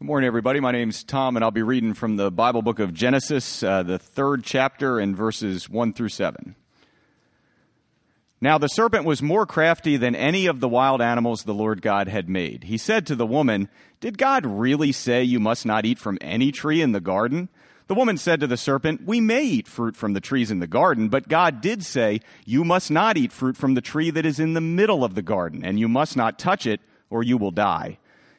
Good morning, everybody. My name's Tom, and I'll be reading from the Bible book of Genesis, uh, the third chapter, and verses 1 through 7. Now the serpent was more crafty than any of the wild animals the Lord God had made. He said to the woman, Did God really say you must not eat from any tree in the garden? The woman said to the serpent, We may eat fruit from the trees in the garden, but God did say, You must not eat fruit from the tree that is in the middle of the garden, and you must not touch it, or you will die.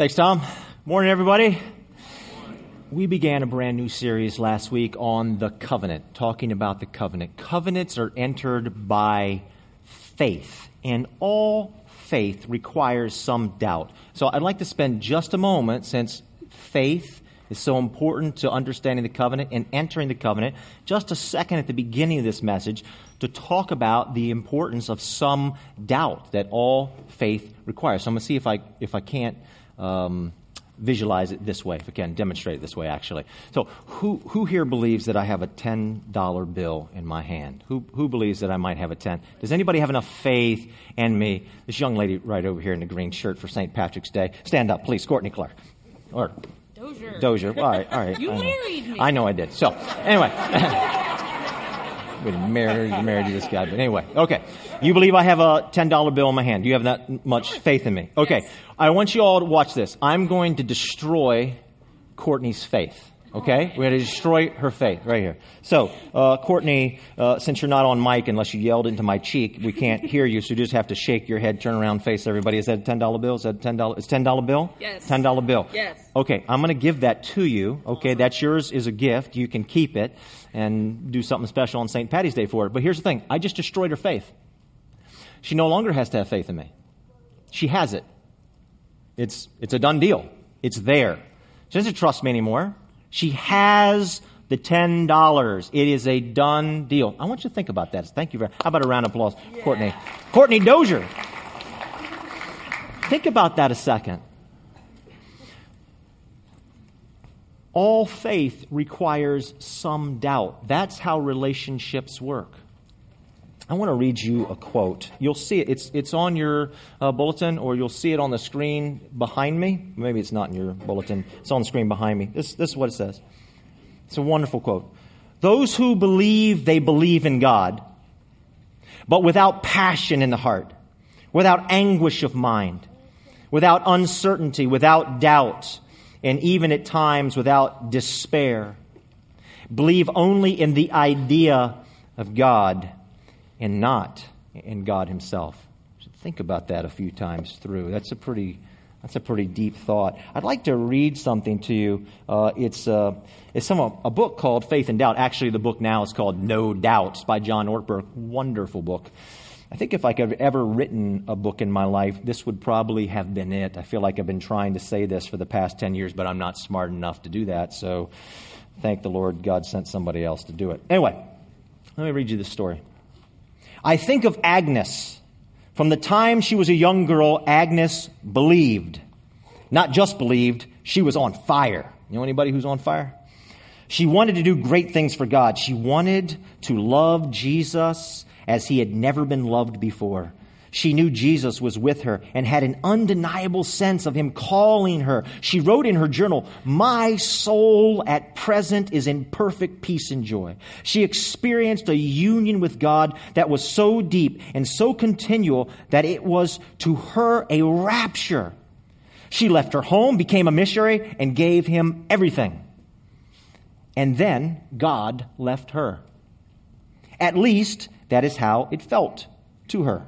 Thanks, Tom. Morning, everybody. We began a brand new series last week on the covenant, talking about the covenant. Covenants are entered by faith, and all faith requires some doubt. So I'd like to spend just a moment, since faith is so important to understanding the covenant and entering the covenant, just a second at the beginning of this message to talk about the importance of some doubt that all faith requires. So I'm going to see if I, if I can't um, visualize it this way, if I can demonstrate it this way, actually. So, who, who here believes that I have a $10 bill in my hand? Who, who believes that I might have a 10? Does anybody have enough faith in me? This young lady right over here in the green shirt for St. Patrick's Day. Stand up, please, Courtney Clark. Or Dozier. Dozier. All right, all right. You married me. I know I did. So, anyway. been married, married to this guy, but anyway, okay. You believe I have a $10 bill in my hand. Do you have that much faith in me? Okay. Yes. I want you all to watch this. I'm going to destroy Courtney's faith. Okay? We're going to destroy her faith right here. So, uh, Courtney, uh, since you're not on mic, unless you yelled into my cheek, we can't hear you, so you just have to shake your head, turn around, face everybody. Is that a $10 bill? Is that a $10? Is $10 bill? Yes. $10 bill. Yes. Okay, I'm going to give that to you. Okay, that's yours as a gift. You can keep it and do something special on St. Patty's Day for it. But here's the thing I just destroyed her faith. She no longer has to have faith in me. She has it. It's, it's a done deal. It's there. She doesn't trust me anymore. She has the $10. It is a done deal. I want you to think about that. Thank you very much. How about a round of applause, Courtney? Courtney Dozier. Think about that a second. All faith requires some doubt. That's how relationships work. I want to read you a quote. You'll see it. It's, it's on your uh, bulletin, or you'll see it on the screen behind me. Maybe it's not in your bulletin. It's on the screen behind me. This, this is what it says. It's a wonderful quote. Those who believe they believe in God, but without passion in the heart, without anguish of mind, without uncertainty, without doubt, and even at times without despair, believe only in the idea of God and not in God Himself. Think about that a few times through. That's a pretty, that's a pretty deep thought. I'd like to read something to you. Uh, it's uh, it's some a book called Faith and Doubt. Actually, the book now is called Know Doubts by John Ortberg. Wonderful book. I think if I could have ever written a book in my life, this would probably have been it. I feel like I've been trying to say this for the past 10 years, but I'm not smart enough to do that. So thank the Lord God sent somebody else to do it. Anyway, let me read you this story. I think of Agnes. From the time she was a young girl, Agnes believed. Not just believed, she was on fire. You know anybody who's on fire? She wanted to do great things for God. She wanted to love Jesus as he had never been loved before. She knew Jesus was with her and had an undeniable sense of him calling her. She wrote in her journal, My soul at present is in perfect peace and joy. She experienced a union with God that was so deep and so continual that it was to her a rapture. She left her home, became a missionary, and gave him everything. And then God left her. At least that is how it felt to her.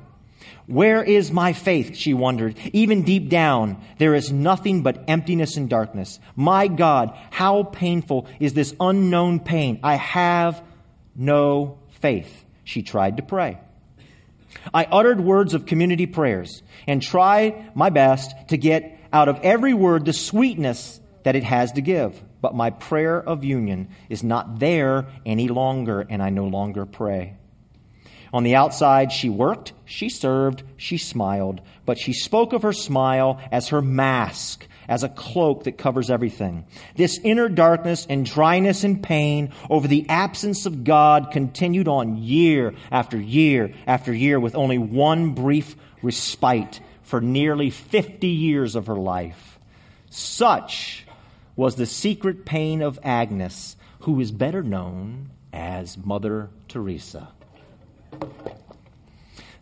Where is my faith? She wondered. Even deep down, there is nothing but emptiness and darkness. My God, how painful is this unknown pain? I have no faith. She tried to pray. I uttered words of community prayers and tried my best to get out of every word the sweetness that it has to give. But my prayer of union is not there any longer, and I no longer pray. On the outside, she worked, she served, she smiled, but she spoke of her smile as her mask, as a cloak that covers everything. This inner darkness and dryness and pain over the absence of God continued on year after year after year with only one brief respite for nearly 50 years of her life. Such was the secret pain of Agnes, who is better known as Mother Teresa.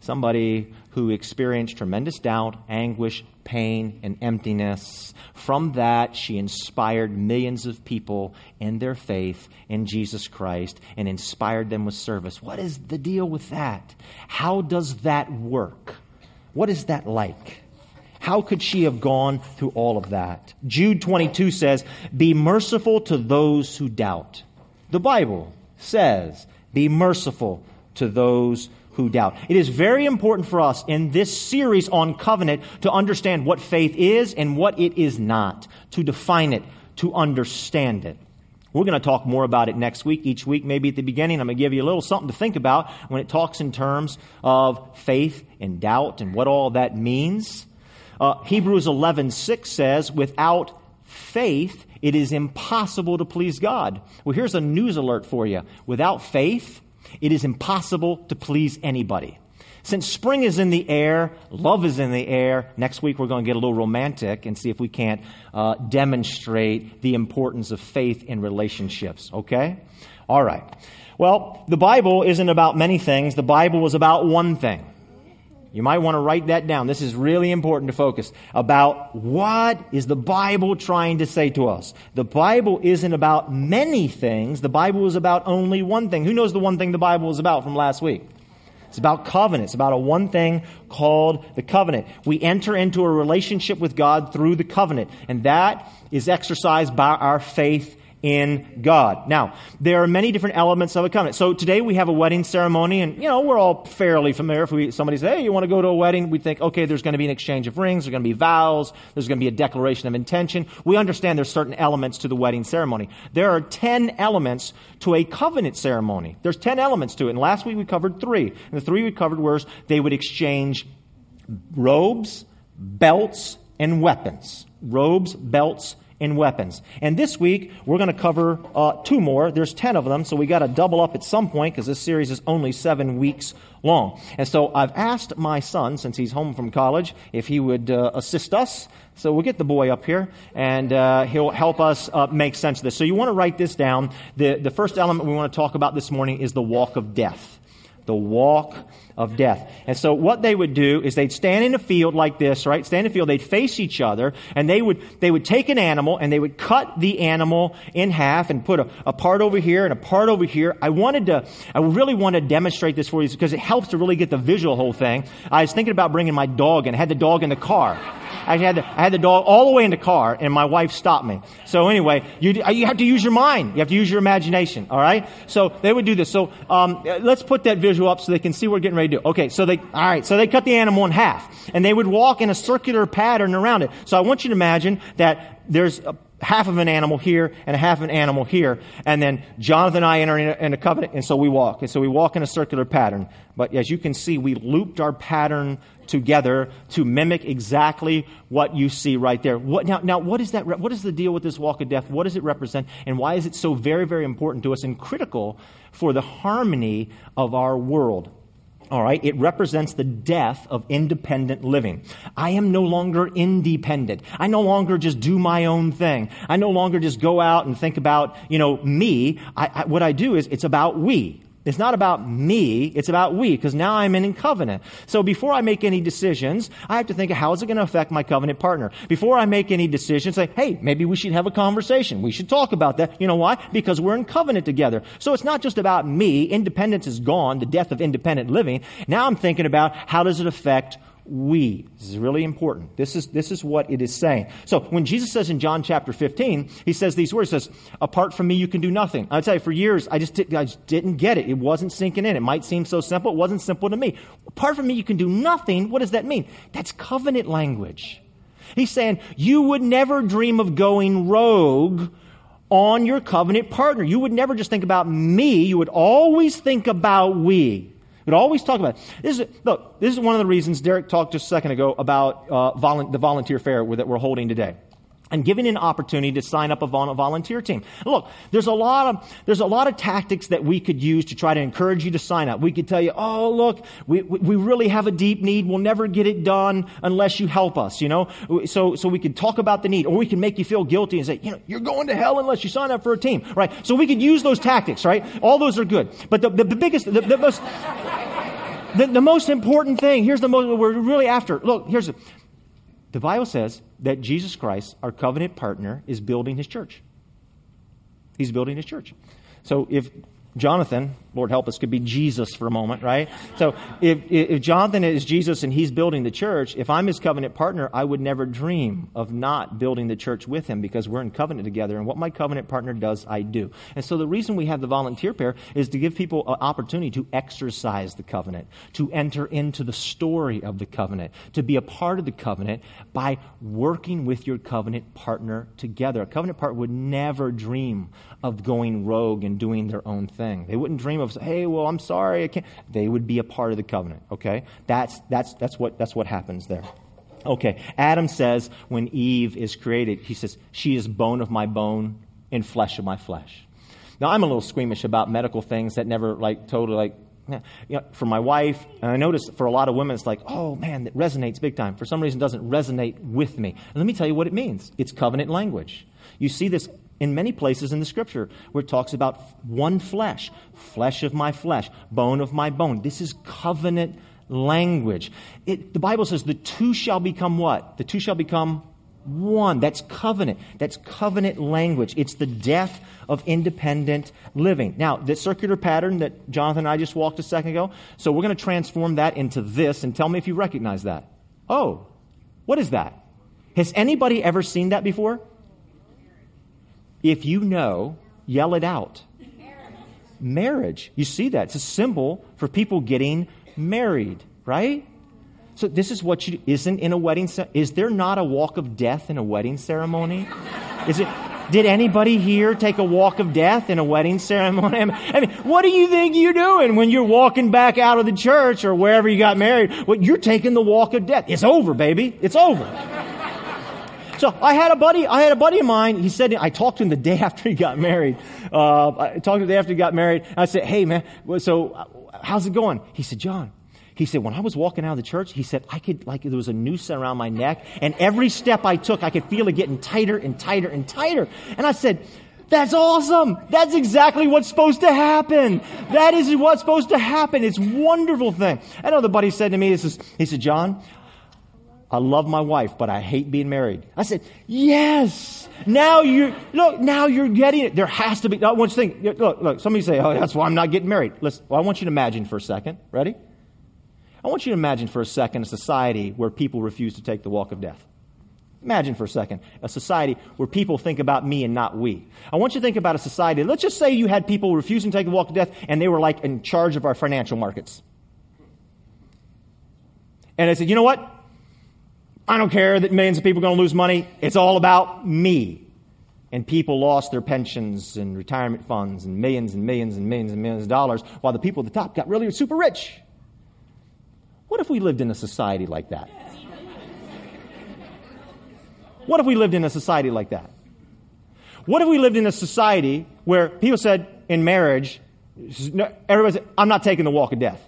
Somebody who experienced tremendous doubt, anguish, pain, and emptiness. From that, she inspired millions of people in their faith in Jesus Christ and inspired them with service. What is the deal with that? How does that work? What is that like? How could she have gone through all of that? Jude 22 says, Be merciful to those who doubt. The Bible says, Be merciful to those who doubt. It is very important for us in this series on covenant to understand what faith is and what it is not, to define it, to understand it. We're going to talk more about it next week. Each week, maybe at the beginning, I'm going to give you a little something to think about when it talks in terms of faith and doubt and what all that means. Uh, Hebrews 11:6 says, "Without faith, it is impossible to please God." Well, here's a news alert for you. Without faith, it is impossible to please anybody. Since spring is in the air, love is in the air, next week we're going to get a little romantic and see if we can't uh, demonstrate the importance of faith in relationships, okay? All right. Well, the Bible isn't about many things, the Bible is about one thing. You might want to write that down. This is really important to focus about what is the Bible trying to say to us. The Bible isn't about many things. The Bible is about only one thing. Who knows the one thing the Bible is about from last week? It's about covenant. It's about a one thing called the covenant. We enter into a relationship with God through the covenant, and that is exercised by our faith in God. Now, there are many different elements of a covenant. So today we have a wedding ceremony, and you know we're all fairly familiar. If we, somebody says, "Hey, you want to go to a wedding?" We think, "Okay, there's going to be an exchange of rings. There's going to be vows. There's going to be a declaration of intention." We understand there's certain elements to the wedding ceremony. There are ten elements to a covenant ceremony. There's ten elements to it. And last week we covered three. And the three we covered were they would exchange robes, belts, and weapons. Robes, belts, in weapons. And this week, we're going to cover uh, two more. There's 10 of them, so we got to double up at some point because this series is only seven weeks long. And so I've asked my son, since he's home from college, if he would uh, assist us. So we'll get the boy up here, and uh, he'll help us uh, make sense of this. So you want to write this down. The, the first element we want to talk about this morning is the walk of death. The walk of death. And so what they would do is they'd stand in a field like this, right? Stand in a field, they'd face each other, and they would, they would take an animal and they would cut the animal in half and put a, a part over here and a part over here. I wanted to, I really want to demonstrate this for you because it helps to really get the visual whole thing. I was thinking about bringing my dog and I had the dog in the car. I had, the, I had the dog all the way in the car, and my wife stopped me. So anyway, you, you have to use your mind. You have to use your imagination. All right. So they would do this. So um, let's put that visual up so they can see what we're getting ready to do. Okay. So they, all right. So they cut the animal in half, and they would walk in a circular pattern around it. So I want you to imagine that there's a, half of an animal here and a half of an animal here. And then Jonathan and I enter in a, covenant, and so we walk. And so we walk in a circular pattern. But as you can see, we looped our pattern together to mimic exactly what you see right there. What, now, now, what is that? What is the deal with this walk of death? What does it represent? And why is it so very, very important to us and critical for the harmony of our world? All right, it represents the death of independent living. I am no longer independent. I no longer just do my own thing. I no longer just go out and think about, you know, me. I, I, what I do is it's about we. It's not about me, it's about we, because now I'm in covenant. So before I make any decisions, I have to think, of how is it going to affect my covenant partner? Before I make any decisions, say, hey, maybe we should have a conversation. We should talk about that. You know why? Because we're in covenant together. So it's not just about me. Independence is gone, the death of independent living. Now I'm thinking about how does it affect we. This is really important. This is, this is what it is saying. So when Jesus says in John chapter 15, he says these words, says, apart from me, you can do nothing. I tell you, for years, I just, did, I just didn't get it. It wasn't sinking in. It might seem so simple. It wasn't simple to me. Apart from me, you can do nothing. What does that mean? That's covenant language. He's saying you would never dream of going rogue on your covenant partner. You would never just think about me. You would always think about we. We'd always talk about it. This is, look, this is one of the reasons Derek talked just a second ago about uh, volu- the volunteer fair that we're holding today and giving an opportunity to sign up a volunteer team. Look, there's a lot of there's a lot of tactics that we could use to try to encourage you to sign up. We could tell you, "Oh, look, we, we really have a deep need. We'll never get it done unless you help us." You know, so so we could talk about the need, or we can make you feel guilty and say, "You know, you're going to hell unless you sign up for a team." Right? So we could use those tactics. Right? All those are good, but the, the, the biggest, the, the most. The, the most important thing, here's the most, we're really after. Look, here's the, Bible says that Jesus Christ, our covenant partner, is building his church. He's building his church. So if Jonathan, Lord help us, could be Jesus for a moment, right? So if, if Jonathan is Jesus and he's building the church, if I'm his covenant partner, I would never dream of not building the church with him because we're in covenant together. And what my covenant partner does, I do. And so the reason we have the volunteer pair is to give people an opportunity to exercise the covenant, to enter into the story of the covenant, to be a part of the covenant by working with your covenant partner together. A covenant partner would never dream of going rogue and doing their own thing. They wouldn't dream of, hey, well, I'm sorry, I can't. They would be a part of the covenant, okay? That's, that's, that's, what, that's what happens there. Okay, Adam says when Eve is created, he says, she is bone of my bone and flesh of my flesh. Now, I'm a little squeamish about medical things that never, like, totally, like, you know, for my wife, and I notice for a lot of women, it's like, oh man, that resonates big time. For some reason, it doesn't resonate with me. And let me tell you what it means it's covenant language. You see this in many places in the scripture where it talks about one flesh, flesh of my flesh, bone of my bone. This is covenant language. It, the Bible says the two shall become what? The two shall become one. That's covenant. That's covenant language. It's the death of independent living. Now, the circular pattern that Jonathan and I just walked a second ago, so we're going to transform that into this and tell me if you recognize that. Oh, what is that? Has anybody ever seen that before? If you know, yell it out. Marriage. You see that. It's a symbol for people getting married, right? So this is what you isn't in a wedding. Is there not a walk of death in a wedding ceremony? Is it? Did anybody here take a walk of death in a wedding ceremony? I mean, what do you think you're doing when you're walking back out of the church or wherever you got married? Well, you're taking the walk of death. It's over, baby. It's over. So I had a buddy, I had a buddy of mine. He said, I talked to him the day after he got married. Uh, I talked to him the day after he got married. I said, hey man, so uh, how's it going? He said, John, he said, when I was walking out of the church, he said, I could, like, there was a noose around my neck, and every step I took, I could feel it getting tighter and tighter and tighter. And I said, that's awesome. That's exactly what's supposed to happen. That is what's supposed to happen. It's a wonderful thing. Know buddy said to me, he says, he said, John, I love my wife, but I hate being married. I said, yes. Now you're, look, now you're getting it. There has to be, I want you to think, look, look, somebody say, oh, that's why I'm not getting married. Listen, well, I want you to imagine for a second. Ready? I want you to imagine for a second a society where people refuse to take the walk of death. Imagine for a second a society where people think about me and not we. I want you to think about a society. Let's just say you had people refusing to take the walk of death and they were like in charge of our financial markets. And I said, you know what? I don't care that millions of people are going to lose money. It's all about me. And people lost their pensions and retirement funds and millions and millions and millions and millions of dollars while the people at the top got really super rich. What if we lived in a society like that? What if we lived in a society like that? What if we lived in a society where people said in marriage, everybody said, I'm not taking the walk of death.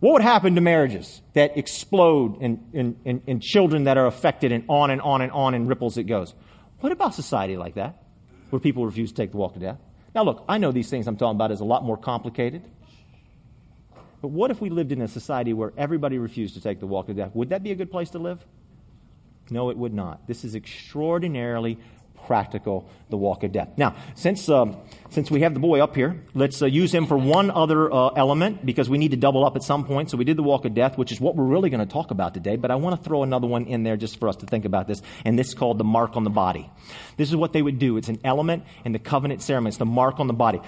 What would happen to marriages that explode and, and, and, children that are affected and on and on and on in ripples it goes? What about society like that, where people refuse to take the walk of death? Now, look, I know these things I'm talking about is a lot more complicated. But what if we lived in a society where everybody refused to take the walk of death? Would that be a good place to live? No, it would not. This is extraordinarily practical the walk of death. Now, since, um, since we have the boy up here, let's uh, use him for one other uh, element because we need to double up at some point. So we did the walk of death, which is what we're really going to talk about today, but I want to throw another one in there just for us to think about this, and this is called the mark on the body. This is what they would do. It's an element in the covenant ceremony. It's the mark on the body.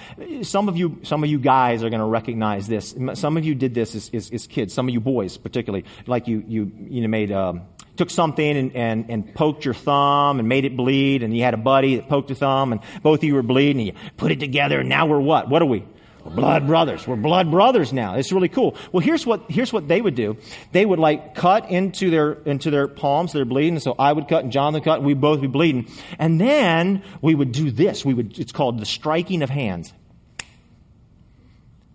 Some of you, some of you guys are going to recognize this. Some of you did this as, as, as kids. Some of you boys, particularly, like you, you, you know, made um, took something and, and, and poked your thumb and made it bleed, and you had a buddy that poked your thumb, and both of you were bleeding, and you put it together, and now we're what? What are we? We're blood brothers. We're blood brothers now. It's really cool. Well, here's what, here's what they would do. They would like cut into their, into their palms. They're bleeding. So I would cut and Jonathan cut and we'd both be bleeding. And then we would do this. We would, it's called the striking of hands.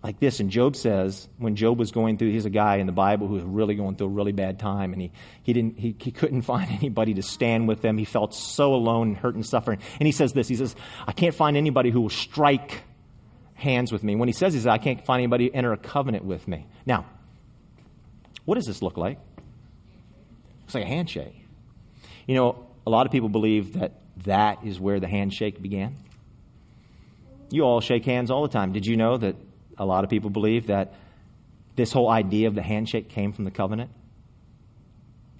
Like this. And Job says, when Job was going through, he's a guy in the Bible who was really going through a really bad time and he, he didn't, he, he couldn't find anybody to stand with him. He felt so alone and hurt and suffering. And he says this, he says, I can't find anybody who will strike hands with me. When he says says, I can't find anybody to enter a covenant with me. Now, what does this look like? It's like a handshake. You know, a lot of people believe that that is where the handshake began. You all shake hands all the time. Did you know that a lot of people believe that this whole idea of the handshake came from the covenant?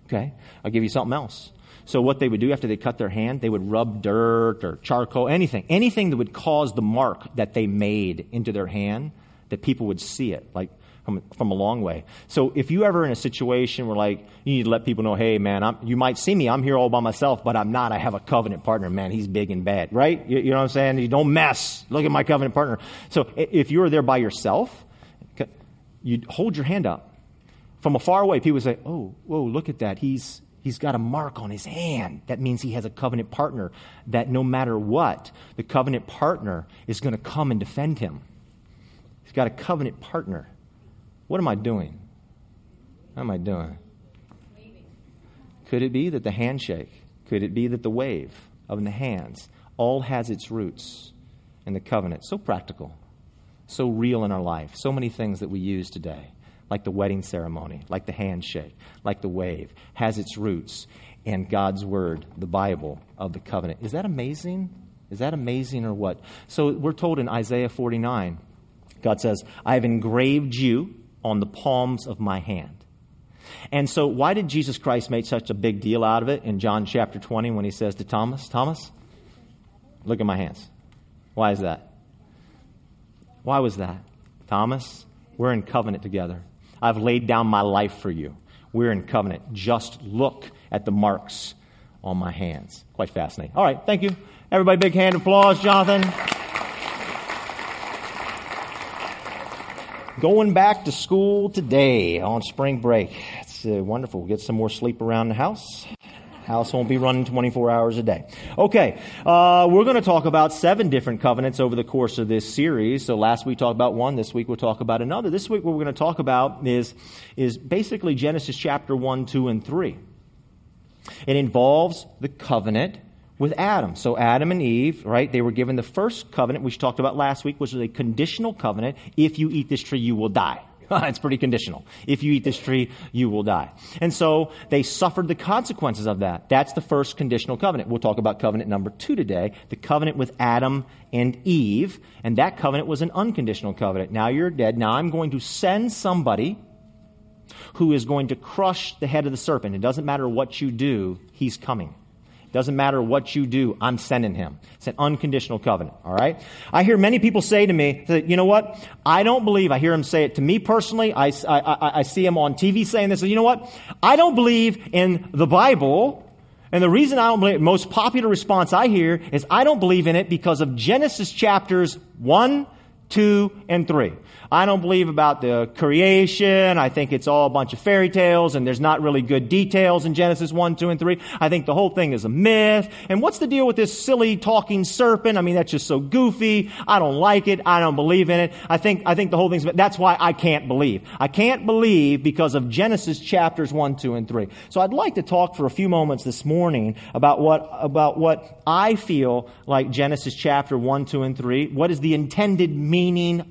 Okay, I'll give you something else. So what they would do after they cut their hand, they would rub dirt or charcoal, anything, anything that would cause the mark that they made into their hand, that people would see it, like from, from a long way. So if you ever in a situation where like you need to let people know, hey man, I'm, you might see me, I'm here all by myself, but I'm not. I have a covenant partner, man. He's big and bad, right? You, you know what I'm saying? You don't mess. Look at my covenant partner. So if you're there by yourself, you'd hold your hand up. From a far away, people say, oh, whoa, look at that. He's He's got a mark on his hand. That means he has a covenant partner that no matter what, the covenant partner is going to come and defend him. He's got a covenant partner. What am I doing? What am I doing? Could it be that the handshake, could it be that the wave of the hands all has its roots in the covenant? So practical, so real in our life, so many things that we use today like the wedding ceremony, like the handshake, like the wave, has its roots in God's Word, the Bible of the covenant. Is that amazing? Is that amazing or what? So we're told in Isaiah 49, God says, I have engraved you on the palms of my hand. And so, why did Jesus Christ make such a big deal out of it in John chapter 20 when he says to Thomas, Thomas, look at my hands? Why is that? Why was that? Thomas, we're in covenant together. I've laid down my life for you. We're in covenant. Just look at the marks on my hands. Quite fascinating. All right, thank you. Everybody, big hand applause, Jonathan. Going back to school today on spring break. It's uh, wonderful. We'll get some more sleep around the house. House won't be running 24 hours a day. Okay, uh, we're going to talk about seven different covenants over the course of this series. So last week we talked about one. This week we'll talk about another. This week what we're going to talk about is, is basically Genesis chapter 1, 2, and 3. It involves the covenant with Adam. So Adam and Eve, right, they were given the first covenant, which we talked about last week, which was a conditional covenant. If you eat this tree, you will die. it's pretty conditional. If you eat this tree, you will die. And so they suffered the consequences of that. That's the first conditional covenant. We'll talk about covenant number two today, the covenant with Adam and Eve. And that covenant was an unconditional covenant. Now you're dead. Now I'm going to send somebody who is going to crush the head of the serpent. It doesn't matter what you do, he's coming. Doesn't matter what you do, I'm sending him. It's an unconditional covenant, all right? I hear many people say to me that, you know what? I don't believe, I hear him say it to me personally. I, I, I see him on TV saying this. You know what? I don't believe in the Bible. And the reason I don't believe, most popular response I hear is I don't believe in it because of Genesis chapters 1, 2, and 3. I don't believe about the creation. I think it's all a bunch of fairy tales and there's not really good details in Genesis 1, 2, and 3. I think the whole thing is a myth. And what's the deal with this silly talking serpent? I mean, that's just so goofy. I don't like it. I don't believe in it. I think, I think the whole thing's, that's why I can't believe. I can't believe because of Genesis chapters 1, 2, and 3. So I'd like to talk for a few moments this morning about what, about what I feel like Genesis chapter 1, 2, and 3. What is the intended meaning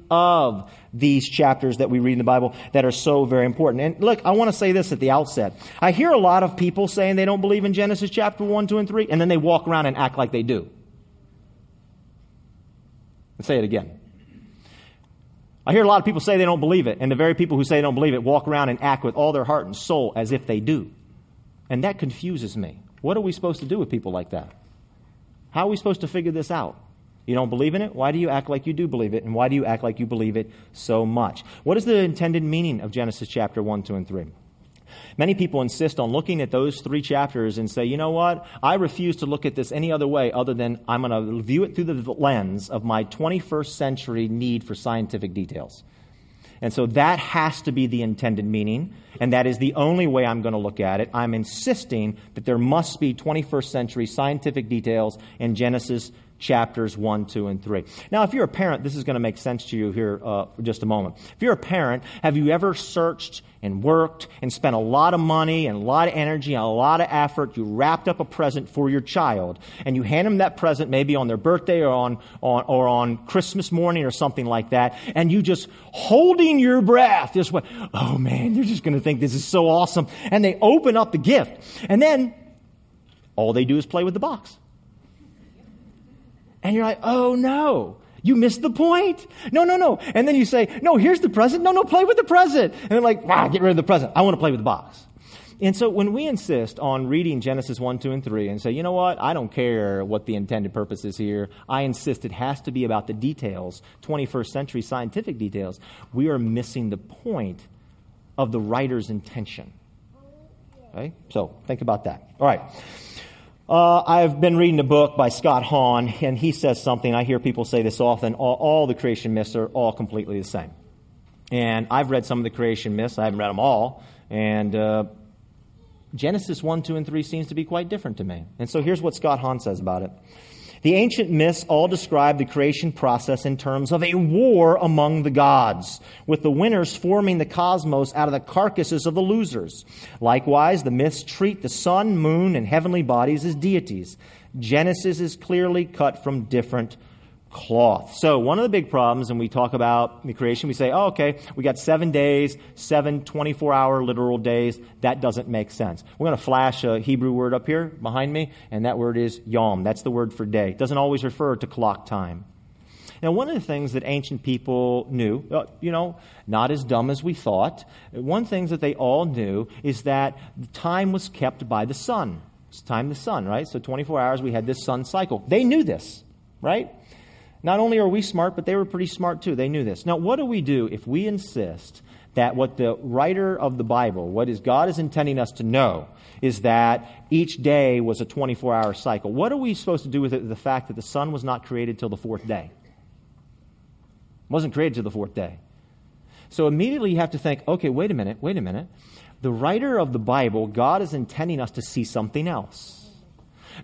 of these chapters that we read in the Bible that are so very important. And look, I want to say this at the outset. I hear a lot of people saying they don't believe in Genesis chapter 1, 2, and 3, and then they walk around and act like they do. Let's say it again. I hear a lot of people say they don't believe it, and the very people who say they don't believe it walk around and act with all their heart and soul as if they do. And that confuses me. What are we supposed to do with people like that? How are we supposed to figure this out? You don't believe in it? Why do you act like you do believe it? And why do you act like you believe it so much? What is the intended meaning of Genesis chapter 1, 2, and 3? Many people insist on looking at those three chapters and say, you know what? I refuse to look at this any other way other than I'm going to view it through the lens of my 21st century need for scientific details. And so that has to be the intended meaning, and that is the only way I'm going to look at it. I'm insisting that there must be 21st century scientific details in Genesis chapters 1, 2, and 3. Now, if you're a parent, this is going to make sense to you here uh, for just a moment. If you're a parent, have you ever searched and worked and spent a lot of money and a lot of energy and a lot of effort? You wrapped up a present for your child, and you hand them that present maybe on their birthday or on, on, or on Christmas morning or something like that, and you just holding your breath, just went, oh man, they're just going to think this is so awesome. And they open up the gift, and then all they do is play with the box. And you're like, oh no, you missed the point. No, no, no. And then you say, no, here's the present. No, no, play with the present. And they're like, wow, get rid of the present. I want to play with the box. And so when we insist on reading Genesis 1, 2, and 3 and say, you know what, I don't care what the intended purpose is here, I insist it has to be about the details, 21st century scientific details, we are missing the point of the writer's intention. Okay? So think about that. All right. Uh, I've been reading a book by Scott Hahn, and he says something. I hear people say this often all, all, the creation myths are all completely the same. And I've read some of the creation myths, I haven't read them all. And uh, Genesis 1, 2, and 3 seems to be quite different to me. And so here's what Scott Hahn says about it. The ancient myths all describe the creation process in terms of a war among the gods, with the winners forming the cosmos out of the carcasses of the losers. Likewise, the myths treat the sun, moon, and heavenly bodies as deities. Genesis is clearly cut from different cloth. So, one of the big problems when we talk about the creation, we say, oh, okay, we got seven days, seven 24 hour literal days. That doesn't make sense. We're going to flash a Hebrew word up here behind me, and that word is yom. That's the word for day. It doesn't always refer to clock time. Now, one of the things that ancient people knew, uh, you know, not as dumb as we thought, one thing that they all knew is that time was kept by the sun. It's time the sun, right? So 24 hours, we had this sun cycle. They knew this, right? Not only are we smart, but they were pretty smart too. They knew this. Now, what do we do if we insist that what the writer of the Bible, what is God is intending us to know, is that each day was a 24 hour cycle? What are we supposed to do with it, the fact that the sun was not created till the fourth day? It wasn't created till the fourth day. So immediately you have to think, okay, wait a minute, wait a minute. The writer of the Bible, God is intending us to see something else.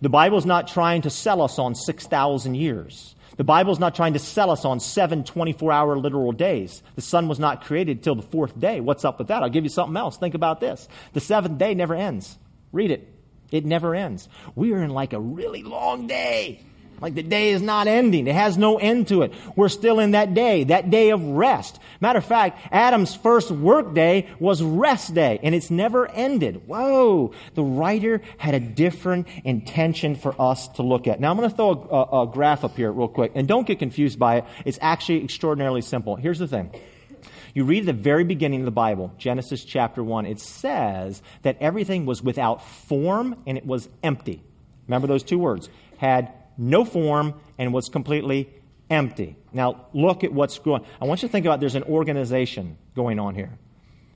The Bible is not trying to sell us on 6,000 years. The Bible is not trying to sell us on seven 24 hour literal days. The sun was not created till the fourth day. What's up with that? I'll give you something else. Think about this. The seventh day never ends. Read it. It never ends. We are in like a really long day. Like the day is not ending. It has no end to it. We're still in that day, that day of rest. Matter of fact, Adam's first work day was rest day, and it's never ended. Whoa! The writer had a different intention for us to look at. Now I'm going to throw a, a, a graph up here real quick, and don't get confused by it. It's actually extraordinarily simple. Here's the thing. You read the very beginning of the Bible, Genesis chapter 1, it says that everything was without form and it was empty. Remember those two words. Had no form, and was completely empty. Now, look at what's going I want you to think about there's an organization going on here.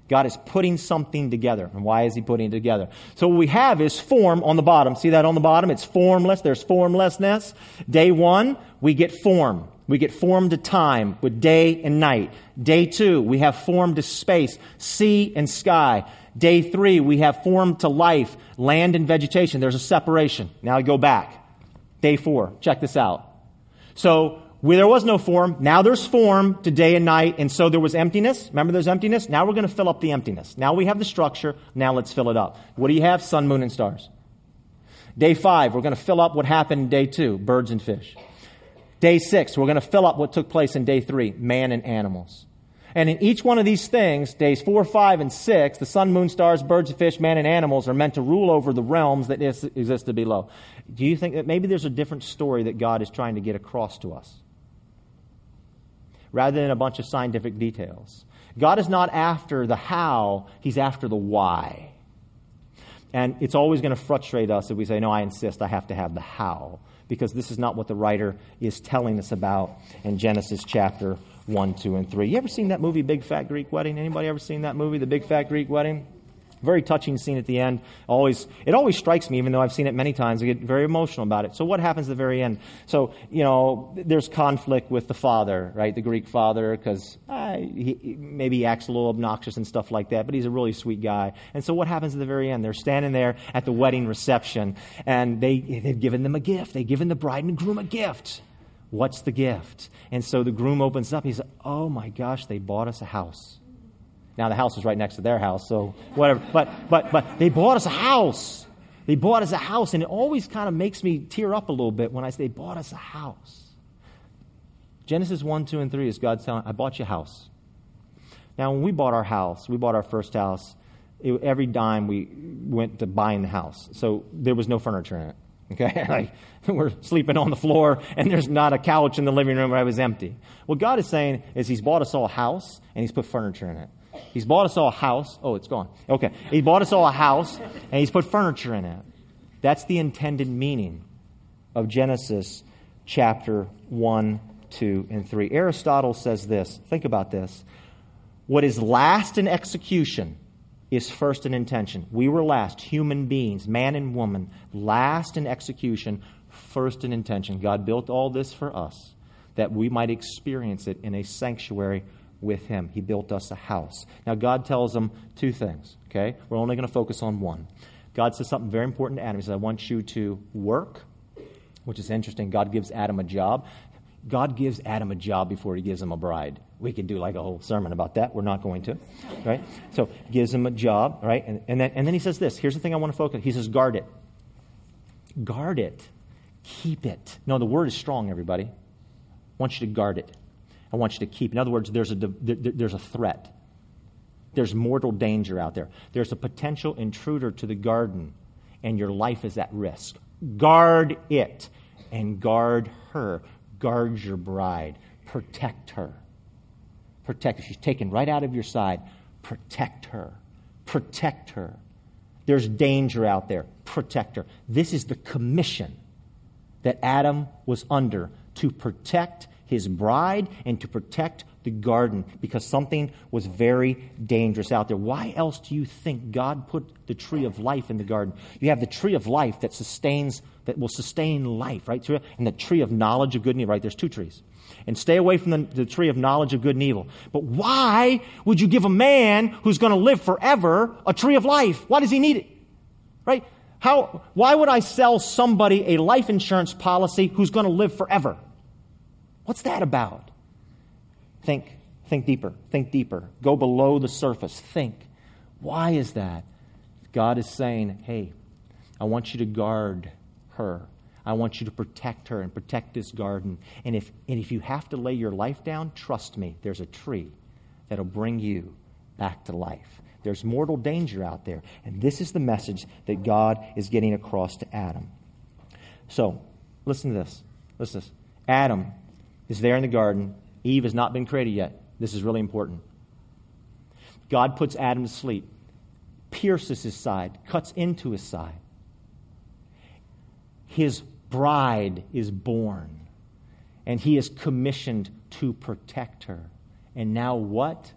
God is putting something together. And why is He putting it together? So what we have is form on the bottom. See that on the bottom? It's formless. There's formlessness. Day one, we get form. We get form to time with day and night. Day two, we have form to space, sea and sky. Day three, we have form to life, land and vegetation. There's a separation. Now I go back. Day four. Check this out. So where there was no form, now there's form to day and night, and so there was emptiness. Remember there's emptiness? Now we're going to fill up the emptiness. Now we have the structure. Now let's fill it up. What do you have? Sun, moon, and stars. Day five, we're going to fill up what happened in day two, birds and fish. Day six, we're going to fill up what took place in day three, man and animals. And in each one of these things, days four, five, and six, the sun, moon, stars, birds, fish, man, and animals are meant to rule over the realms that existed below. Do you think that maybe there's a different story that God is trying to get across to us? Rather than a bunch of scientific details. God is not after the how, He's after the why. And it's always going to frustrate us if we say, No, I insist, I have to have the how. Because this is not what the writer is telling us about in Genesis chapter 1, 2, and 3. You ever seen that movie, Big Fat Greek Wedding? Anybody ever seen that movie, The Big Fat Greek Wedding? Very touching scene at the end. Always, it always strikes me, even though I've seen it many times. I get very emotional about it. So, what happens at the very end? So, you know, there's conflict with the father, right? The Greek father, because uh, he, maybe he acts a little obnoxious and stuff like that, but he's a really sweet guy. And so, what happens at the very end? They're standing there at the wedding reception, and they, they've given them a gift. They've given the bride and groom a gift. What's the gift? And so the groom opens up. He's, oh my gosh, they bought us a house. Now the house was right next to their house, so whatever. But but but they bought us a house. They bought us a house, and it always kind of makes me tear up a little bit when I say they bought us a house. Genesis 1, 2, and 3 is God telling, I bought you a house. Now, when we bought our house, we bought our first house, it, every dime we went to buying the house. So there was no furniture in it. Okay? like, we're sleeping on the floor, and there's not a couch in the living room where I was empty. What God is saying is He's bought us all a house, and He's put furniture in it. He's bought us all a house. Oh, it's gone. Okay. He bought us all a house and he's put furniture in it. That's the intended meaning of Genesis chapter 1, 2, and 3. Aristotle says this. Think about this. What is last in execution is first in intention. We were last, human beings, man and woman, last in execution, first in intention. God built all this for us that we might experience it in a sanctuary with him. He built us a house. Now, God tells them two things, okay? We're only going to focus on one. God says something very important to Adam. He says, I want you to work, which is interesting. God gives Adam a job. God gives Adam a job before he gives him a bride. We could do like a whole sermon about that. We're not going to, right? So, gives him a job, right? And, and, then, and then he says this. Here's the thing I want to focus. On. He says, guard it. Guard it. Keep it. No, the word is strong, everybody. I want you to guard it. I want you to keep. In other words, there's a, there's a threat. There's mortal danger out there. There's a potential intruder to the garden, and your life is at risk. Guard it and guard her. Guard your bride. Protect her. Protect her. She's taken right out of your side. Protect her. Protect her. There's danger out there. Protect her. This is the commission that Adam was under to protect his bride and to protect the garden because something was very dangerous out there. Why else do you think God put the tree of life in the garden? You have the tree of life that sustains, that will sustain life, right? And the tree of knowledge of good and evil, right? There's two trees. And stay away from the, the tree of knowledge of good and evil. But why would you give a man who's going to live forever a tree of life? Why does he need it? Right? How, why would I sell somebody a life insurance policy who's going to live forever? What's that about? Think, think deeper, think deeper. Go below the surface. Think. Why is that? God is saying, hey, I want you to guard her. I want you to protect her and protect this garden. And if, and if you have to lay your life down, trust me, there's a tree that'll bring you back to life. There's mortal danger out there. And this is the message that God is getting across to Adam. So, listen to this. Listen to this. Adam is there in the garden. Eve has not been created yet. This is really important. God puts Adam to sleep, pierces his side, cuts into his side. His bride is born, and he is commissioned to protect her. And now, what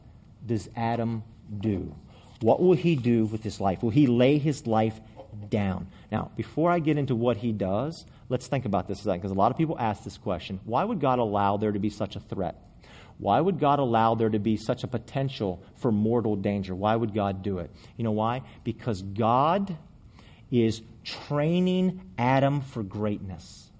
does Adam do? What will he do with his life? Will he lay his life down? Now, before I get into what he does, let's think about this a second, because a lot of people ask this question why would God allow there to be such a threat? Why would God allow there to be such a potential for mortal danger? Why would God do it? You know why? Because God is training Adam for greatness.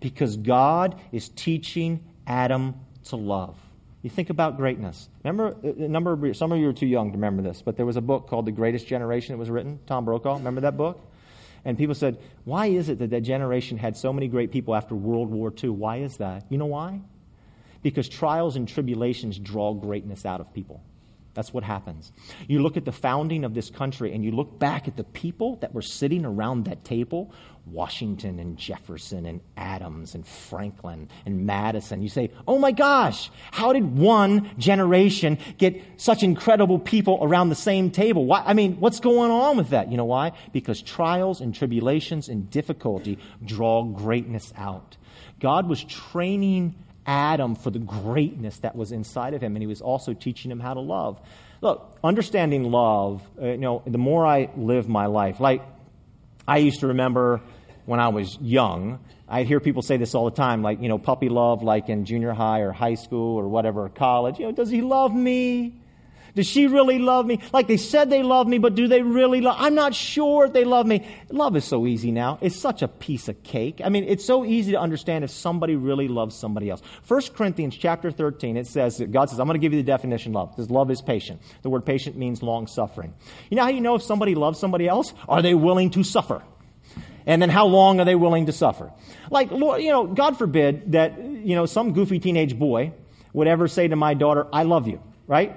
Because God is teaching Adam to love. You think about greatness. Remember, a number of, some of you are too young to remember this, but there was a book called The Greatest Generation that was written. Tom Brokaw, remember that book? And people said, why is it that that generation had so many great people after World War II? Why is that? You know why? Because trials and tribulations draw greatness out of people. That's what happens. You look at the founding of this country and you look back at the people that were sitting around that table Washington and Jefferson and Adams and Franklin and Madison. You say, oh my gosh, how did one generation get such incredible people around the same table? Why, I mean, what's going on with that? You know why? Because trials and tribulations and difficulty draw greatness out. God was training Adam for the greatness that was inside of him, and he was also teaching him how to love. Look, understanding love, uh, you know, the more I live my life, like I used to remember when I was young, I hear people say this all the time, like, you know, puppy love, like in junior high or high school or whatever, college. You know, does he love me? Does she really love me? Like they said they love me, but do they really love? I'm not sure if they love me. Love is so easy now. It's such a piece of cake. I mean, it's so easy to understand if somebody really loves somebody else. 1 Corinthians chapter 13, it says, God says, I'm going to give you the definition of love. Because love is patient. The word patient means long suffering. You know how you know if somebody loves somebody else? Are they willing to suffer? And then how long are they willing to suffer? Like, Lord, you know, God forbid that, you know, some goofy teenage boy would ever say to my daughter, I love you, right?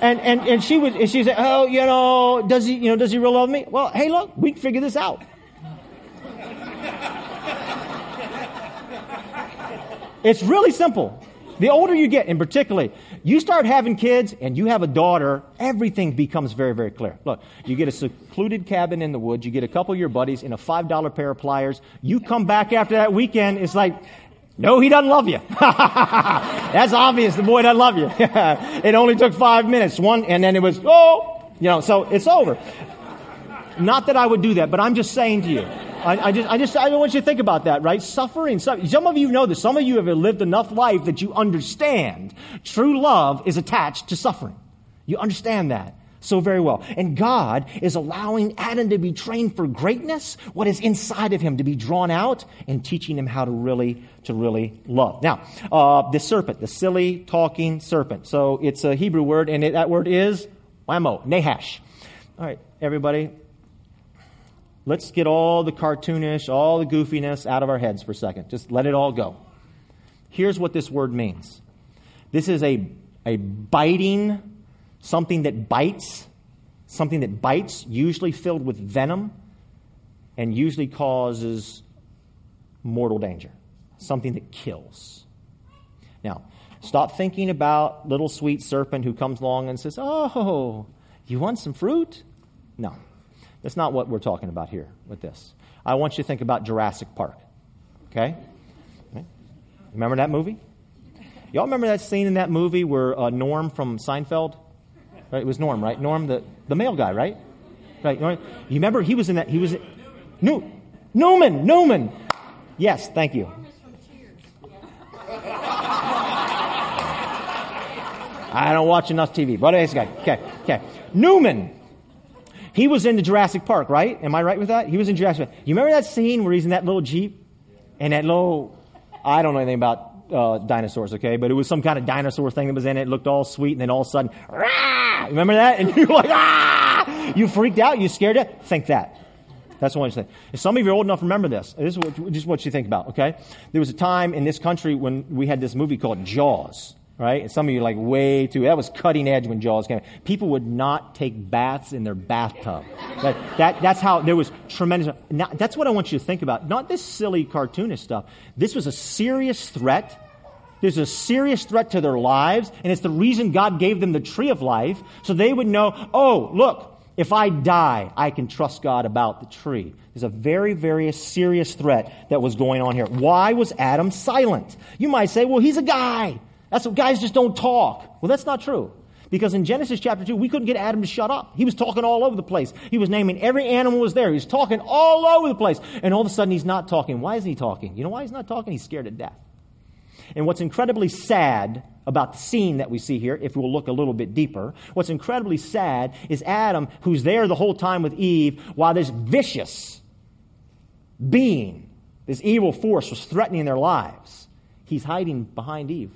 And, and, and she would, and she said, oh, you know, does he, you know, does he really love me? Well, hey, look, we can figure this out. It's really simple. The older you get, and particularly, you start having kids and you have a daughter, everything becomes very, very clear. Look, you get a secluded cabin in the woods, you get a couple of your buddies in a $5 pair of pliers, you come back after that weekend, it's like, no, he doesn't love you. That's obvious. The boy doesn't love you. it only took five minutes. One, and then it was, oh, you know, so it's over. Not that I would do that, but I'm just saying to you. I, I just, I just, I want you to think about that, right? Suffering. Some of you know this. Some of you have lived enough life that you understand true love is attached to suffering. You understand that so very well. And God is allowing Adam to be trained for greatness, what is inside of him to be drawn out, and teaching him how to really, to really love. Now, uh, the serpent, the silly talking serpent. So it's a Hebrew word, and it, that word is whammo, nahash. All right, everybody, let's get all the cartoonish, all the goofiness out of our heads for a second. Just let it all go. Here's what this word means. This is a, a biting something that bites, something that bites, usually filled with venom, and usually causes mortal danger, something that kills. Now, stop thinking about little sweet serpent who comes along and says, Oh, you want some fruit? No, that's not what we're talking about here with this. I want you to think about Jurassic Park. Okay? Remember that movie? Y'all remember that scene in that movie where uh, Norm from Seinfeld Right? It was Norm, right? Norm, the, the mail guy, right? Right. You remember he was in that, he was, New, Newman, Newman. Yes, thank you. I don't watch enough TV. But guy. Okay, okay. Newman. He was in the Jurassic Park, right? Am I right with that? He was in Jurassic Park. You remember that scene where he's in that little Jeep? And that little, I don't know anything about uh, dinosaurs, okay? But it was some kind of dinosaur thing that was in it. It looked all sweet, and then all of a sudden, Rah! remember that? And you're like, ah! You freaked out. You scared it. Think that. That's what I'm saying. If some of you are old enough, remember this. This is what, just what you think about, okay? There was a time in this country when we had this movie called Jaws, right? And some of you like way too, that was cutting edge when Jaws came. People would not take baths in their bathtub. That, that, that's how, there was tremendous, now, that's what I want you to think about. Not this silly cartoonish stuff. This was a serious threat there's a serious threat to their lives, and it's the reason God gave them the tree of life, so they would know, oh, look, if I die, I can trust God about the tree. There's a very, very serious threat that was going on here. Why was Adam silent? You might say, well, he's a guy. That's what guys just don't talk. Well, that's not true. Because in Genesis chapter 2, we couldn't get Adam to shut up. He was talking all over the place. He was naming every animal was there. He was talking all over the place. And all of a sudden, he's not talking. Why isn't he talking? You know why he's not talking? He's scared to death. And what's incredibly sad about the scene that we see here, if we'll look a little bit deeper, what's incredibly sad is Adam, who's there the whole time with Eve, while this vicious being, this evil force was threatening their lives, he's hiding behind Eve.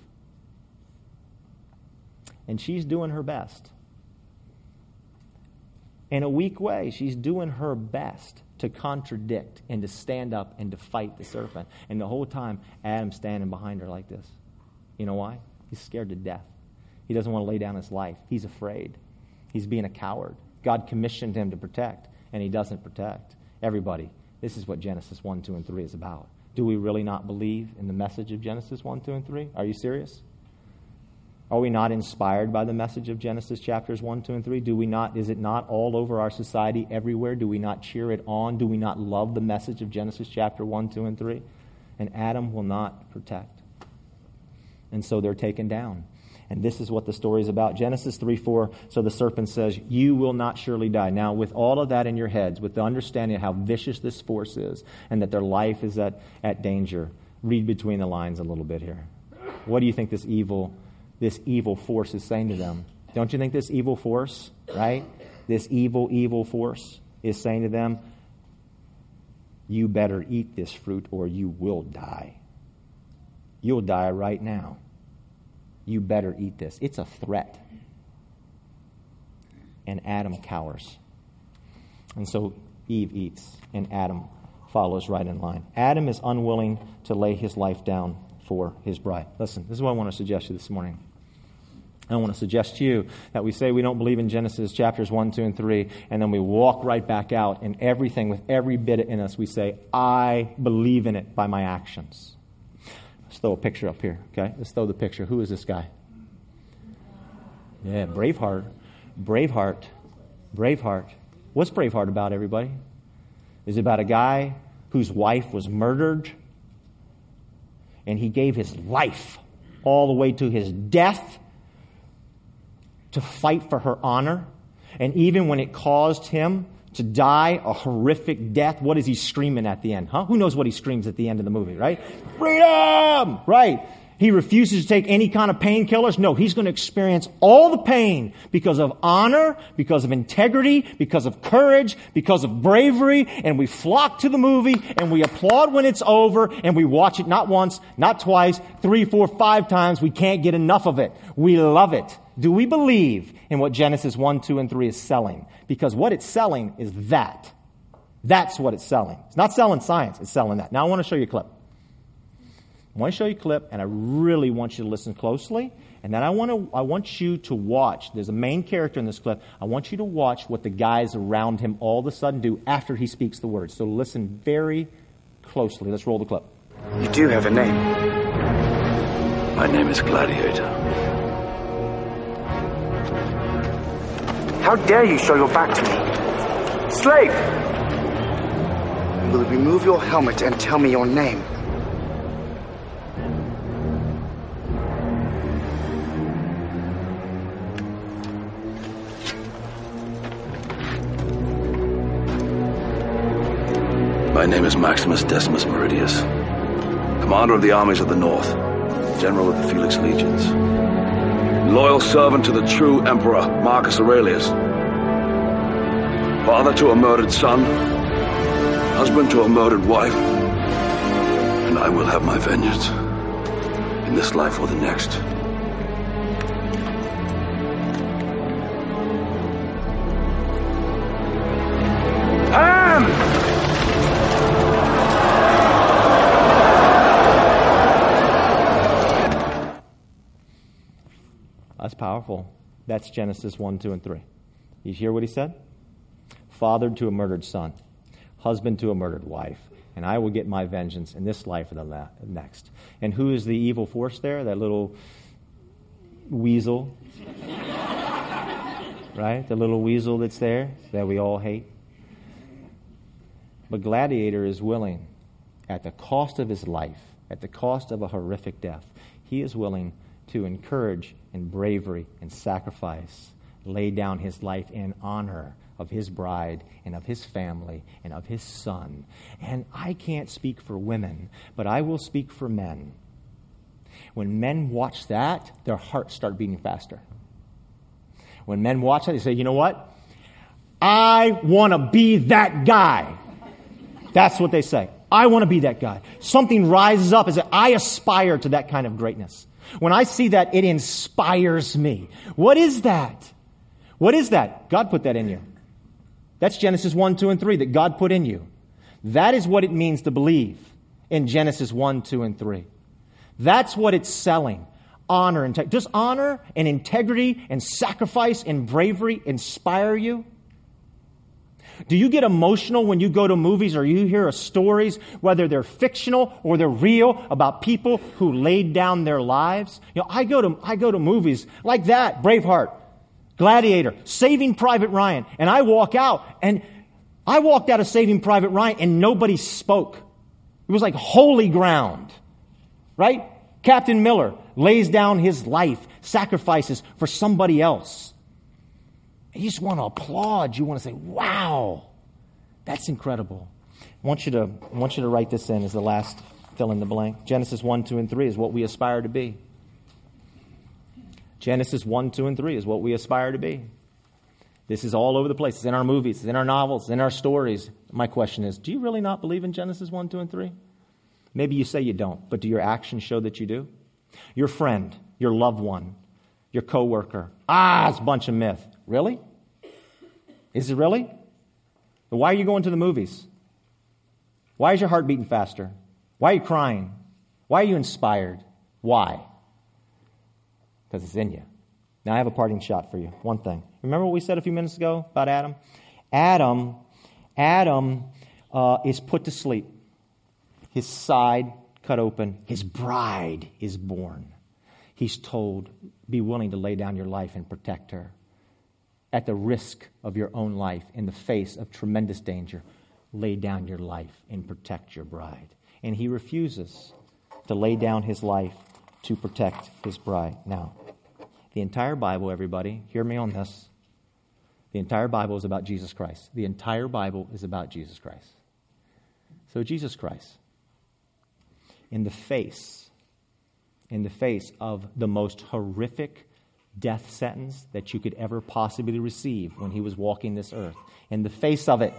And she's doing her best. In a weak way, she's doing her best to contradict and to stand up and to fight the serpent. And the whole time, Adam's standing behind her like this. You know why? He's scared to death. He doesn't want to lay down his life. He's afraid. He's being a coward. God commissioned him to protect, and he doesn't protect. Everybody, this is what Genesis 1, 2, and 3 is about. Do we really not believe in the message of Genesis 1, 2, and 3? Are you serious? Are we not inspired by the message of Genesis chapters 1, 2, and 3? Do we not, is it not all over our society everywhere? Do we not cheer it on? Do we not love the message of Genesis chapter 1, 2, and 3? And Adam will not protect. And so they're taken down. And this is what the story is about. Genesis 3 4. So the serpent says, You will not surely die. Now, with all of that in your heads, with the understanding of how vicious this force is and that their life is at, at danger, read between the lines a little bit here. What do you think this evil, this evil force is saying to them? Don't you think this evil force, right? This evil, evil force is saying to them, You better eat this fruit or you will die. You'll die right now you better eat this. It's a threat. And Adam cowers. And so Eve eats, and Adam follows right in line. Adam is unwilling to lay his life down for his bride. Listen, this is what I want to suggest to you this morning. I want to suggest to you that we say we don't believe in Genesis chapters 1, 2, and 3, and then we walk right back out, and everything with every bit in us, we say, I believe in it by my actions. Let's throw a picture up here, okay? Let's throw the picture. Who is this guy? Yeah, Braveheart. Braveheart. Braveheart. What's Braveheart about, everybody? Is it about a guy whose wife was murdered and he gave his life all the way to his death to fight for her honor? And even when it caused him to die a horrific death, what is he screaming at the end? Huh? Who knows what he screams at the end of the movie, right? Freedom! Right. He refuses to take any kind of painkillers. No, he's going to experience all the pain because of honor, because of integrity, because of courage, because of bravery. And we flock to the movie and we applaud when it's over and we watch it not once, not twice, three, four, five times. We can't get enough of it. We love it. Do we believe in what Genesis 1, 2, and 3 is selling? Because what it's selling is that. That's what it's selling. It's not selling science, it's selling that. Now I want to show you a clip. I want to show you a clip, and I really want you to listen closely. And then I want, to, I want you to watch. There's a main character in this clip. I want you to watch what the guys around him all of a sudden do after he speaks the words. So listen very closely. Let's roll the clip. You do have a name. My name is Gladiator. How dare you show your back to me? Slave! Will you remove your helmet and tell me your name? My name is Maximus Decimus Meridius, commander of the armies of the North, general of the Felix Legions, loyal servant to the true Emperor Marcus Aurelius, father to a murdered son, husband to a murdered wife, and I will have my vengeance. In this life or the next. That's Genesis 1, 2, and 3. You hear what he said? Father to a murdered son, husband to a murdered wife, and I will get my vengeance in this life or the next. And who is the evil force there? That little weasel. right? The little weasel that's there that we all hate. But Gladiator is willing, at the cost of his life, at the cost of a horrific death, he is willing to encourage in bravery and sacrifice, lay down his life in honor of his bride and of his family and of his son. And I can't speak for women, but I will speak for men. When men watch that, their hearts start beating faster. When men watch that, they say, you know what? I want to be that guy. That's what they say. I want to be that guy. Something rises up and as I aspire to that kind of greatness. When I see that, it inspires me. What is that? What is that? God put that in you. That's Genesis 1, 2, and 3 that God put in you. That is what it means to believe in Genesis 1, 2, and 3. That's what it's selling. Honor and does honor and integrity and sacrifice and bravery inspire you? Do you get emotional when you go to movies or you hear stories, whether they're fictional or they're real, about people who laid down their lives? You know, I go to, I go to movies like that, Braveheart, Gladiator, Saving Private Ryan, and I walk out and I walked out of Saving Private Ryan and nobody spoke. It was like holy ground, right? Captain Miller lays down his life sacrifices for somebody else. You just want to applaud. You want to say, wow, that's incredible. I want you to, want you to write this in as the last fill in the blank. Genesis 1, 2, and 3 is what we aspire to be. Genesis 1, 2, and 3 is what we aspire to be. This is all over the place. It's in our movies, it's in our novels, it's in our stories. My question is do you really not believe in Genesis 1, 2, and 3? Maybe you say you don't, but do your actions show that you do? Your friend, your loved one, your coworker. Ah, it's a bunch of myth. Really? Is it really? Why are you going to the movies? Why is your heart beating faster? Why are you crying? Why are you inspired? Why? Because it's in you. Now, I have a parting shot for you. One thing. Remember what we said a few minutes ago about Adam? Adam, Adam uh, is put to sleep. His side cut open. His bride is born. He's told, be willing to lay down your life and protect her at the risk of your own life in the face of tremendous danger. Lay down your life and protect your bride. And he refuses to lay down his life to protect his bride. Now, the entire Bible, everybody, hear me on this. The entire Bible is about Jesus Christ. The entire Bible is about Jesus Christ. So, Jesus Christ, in the face, in the face of the most horrific death sentence that you could ever possibly receive when he was walking this earth, in the face of it,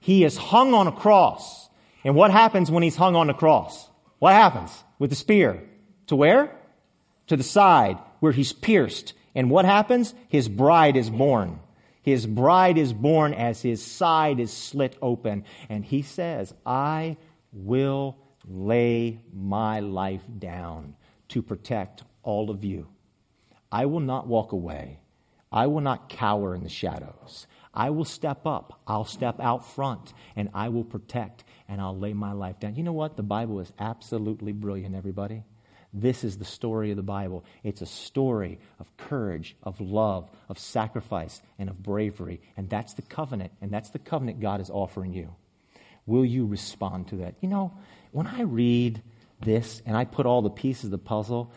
he is hung on a cross. And what happens when he's hung on a cross? What happens with the spear? To where? To the side where he's pierced. And what happens? His bride is born. His bride is born as his side is slit open. And he says, I will lay my life down to protect all of you. I will not walk away. I will not cower in the shadows. I will step up. I'll step out front and I will protect and I'll lay my life down. You know what? The Bible is absolutely brilliant, everybody. This is the story of the Bible. It's a story of courage, of love, of sacrifice, and of bravery. And that's the covenant. And that's the covenant God is offering you. Will you respond to that? You know, when I read this and I put all the pieces of the puzzle,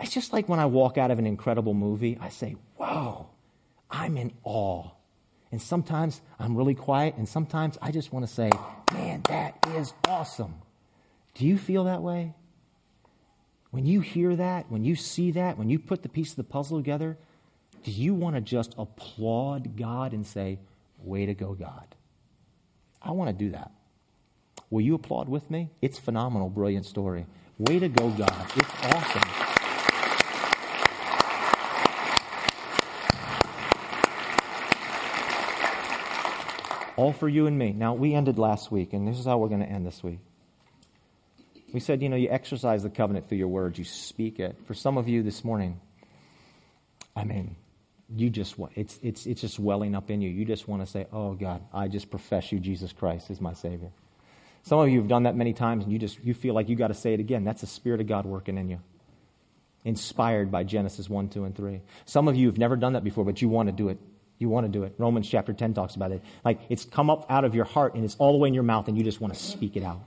it's just like when I walk out of an incredible movie, I say, Whoa, I'm in awe. And sometimes I'm really quiet, and sometimes I just want to say, Man, that is awesome. Do you feel that way? When you hear that, when you see that, when you put the piece of the puzzle together, do you want to just applaud God and say, Way to go, God? I want to do that. Will you applaud with me? It's phenomenal, brilliant story. Way to go, God. It's awesome. All for you and me. Now, we ended last week, and this is how we're going to end this week. We said, you know, you exercise the covenant through your words, you speak it. For some of you this morning, I mean, you just want it's it's it's just welling up in you. You just want to say, "Oh God, I just profess you Jesus Christ is my savior." Some of you have done that many times and you just you feel like you got to say it again. That's the spirit of God working in you. Inspired by Genesis 1, 2 and 3. Some of you have never done that before, but you want to do it. You want to do it. Romans chapter 10 talks about it. Like it's come up out of your heart and it's all the way in your mouth and you just want to speak it out.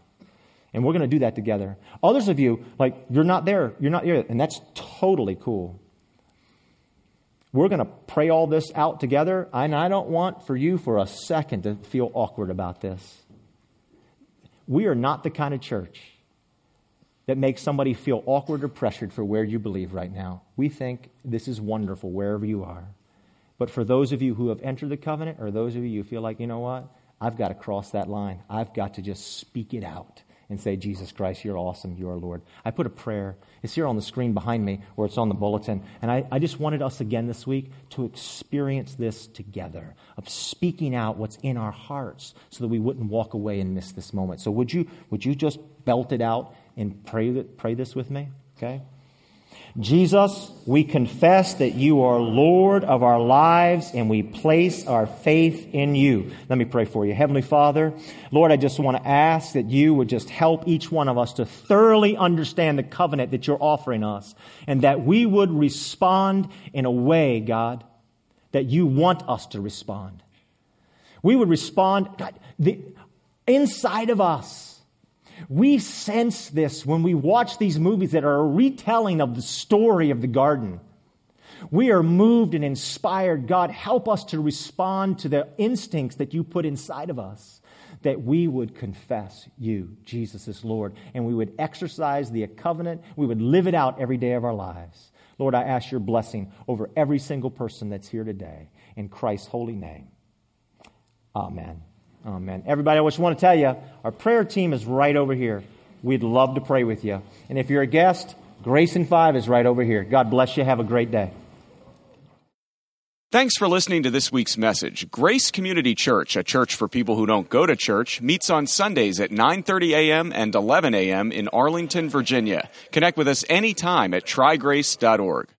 And we're going to do that together. Others of you, like, you're not there. You're not here. And that's totally cool. We're going to pray all this out together. And I don't want for you for a second to feel awkward about this. We are not the kind of church that makes somebody feel awkward or pressured for where you believe right now. We think this is wonderful wherever you are. But for those of you who have entered the covenant, or those of you who feel like, you know what, I've got to cross that line, I've got to just speak it out and say, Jesus Christ, you're awesome, you are Lord. I put a prayer. It's here on the screen behind me, or it's on the bulletin. And I, I just wanted us again this week to experience this together, of speaking out what's in our hearts so that we wouldn't walk away and miss this moment. So would you, would you just belt it out and pray, pray this with me? Okay? Jesus, we confess that you are Lord of our lives and we place our faith in you. Let me pray for you. Heavenly Father, Lord, I just want to ask that you would just help each one of us to thoroughly understand the covenant that you're offering us and that we would respond in a way, God, that you want us to respond. We would respond, God, the, inside of us We sense this when we watch these movies that are a retelling of the story of the garden. We are moved and inspired. God, help us to respond to the instincts that you put inside of us, that we would confess you, Jesus, is Lord, and we would exercise the covenant. We would live it out every day of our lives. Lord, I ask your blessing over every single person that's here today. In Christ's holy name. Amen. Oh, Amen. Everybody, I just want to tell you, our prayer team is right over here. We'd love to pray with you. And if you're a guest, Grace and Five is right over here. God bless you. Have a great day. Thanks for listening to this week's message. Grace Community Church, a church for people who don't go to church, meets on Sundays at 9:30 a.m. and 11 a.m. in Arlington, Virginia. Connect with us anytime at trygrace.org.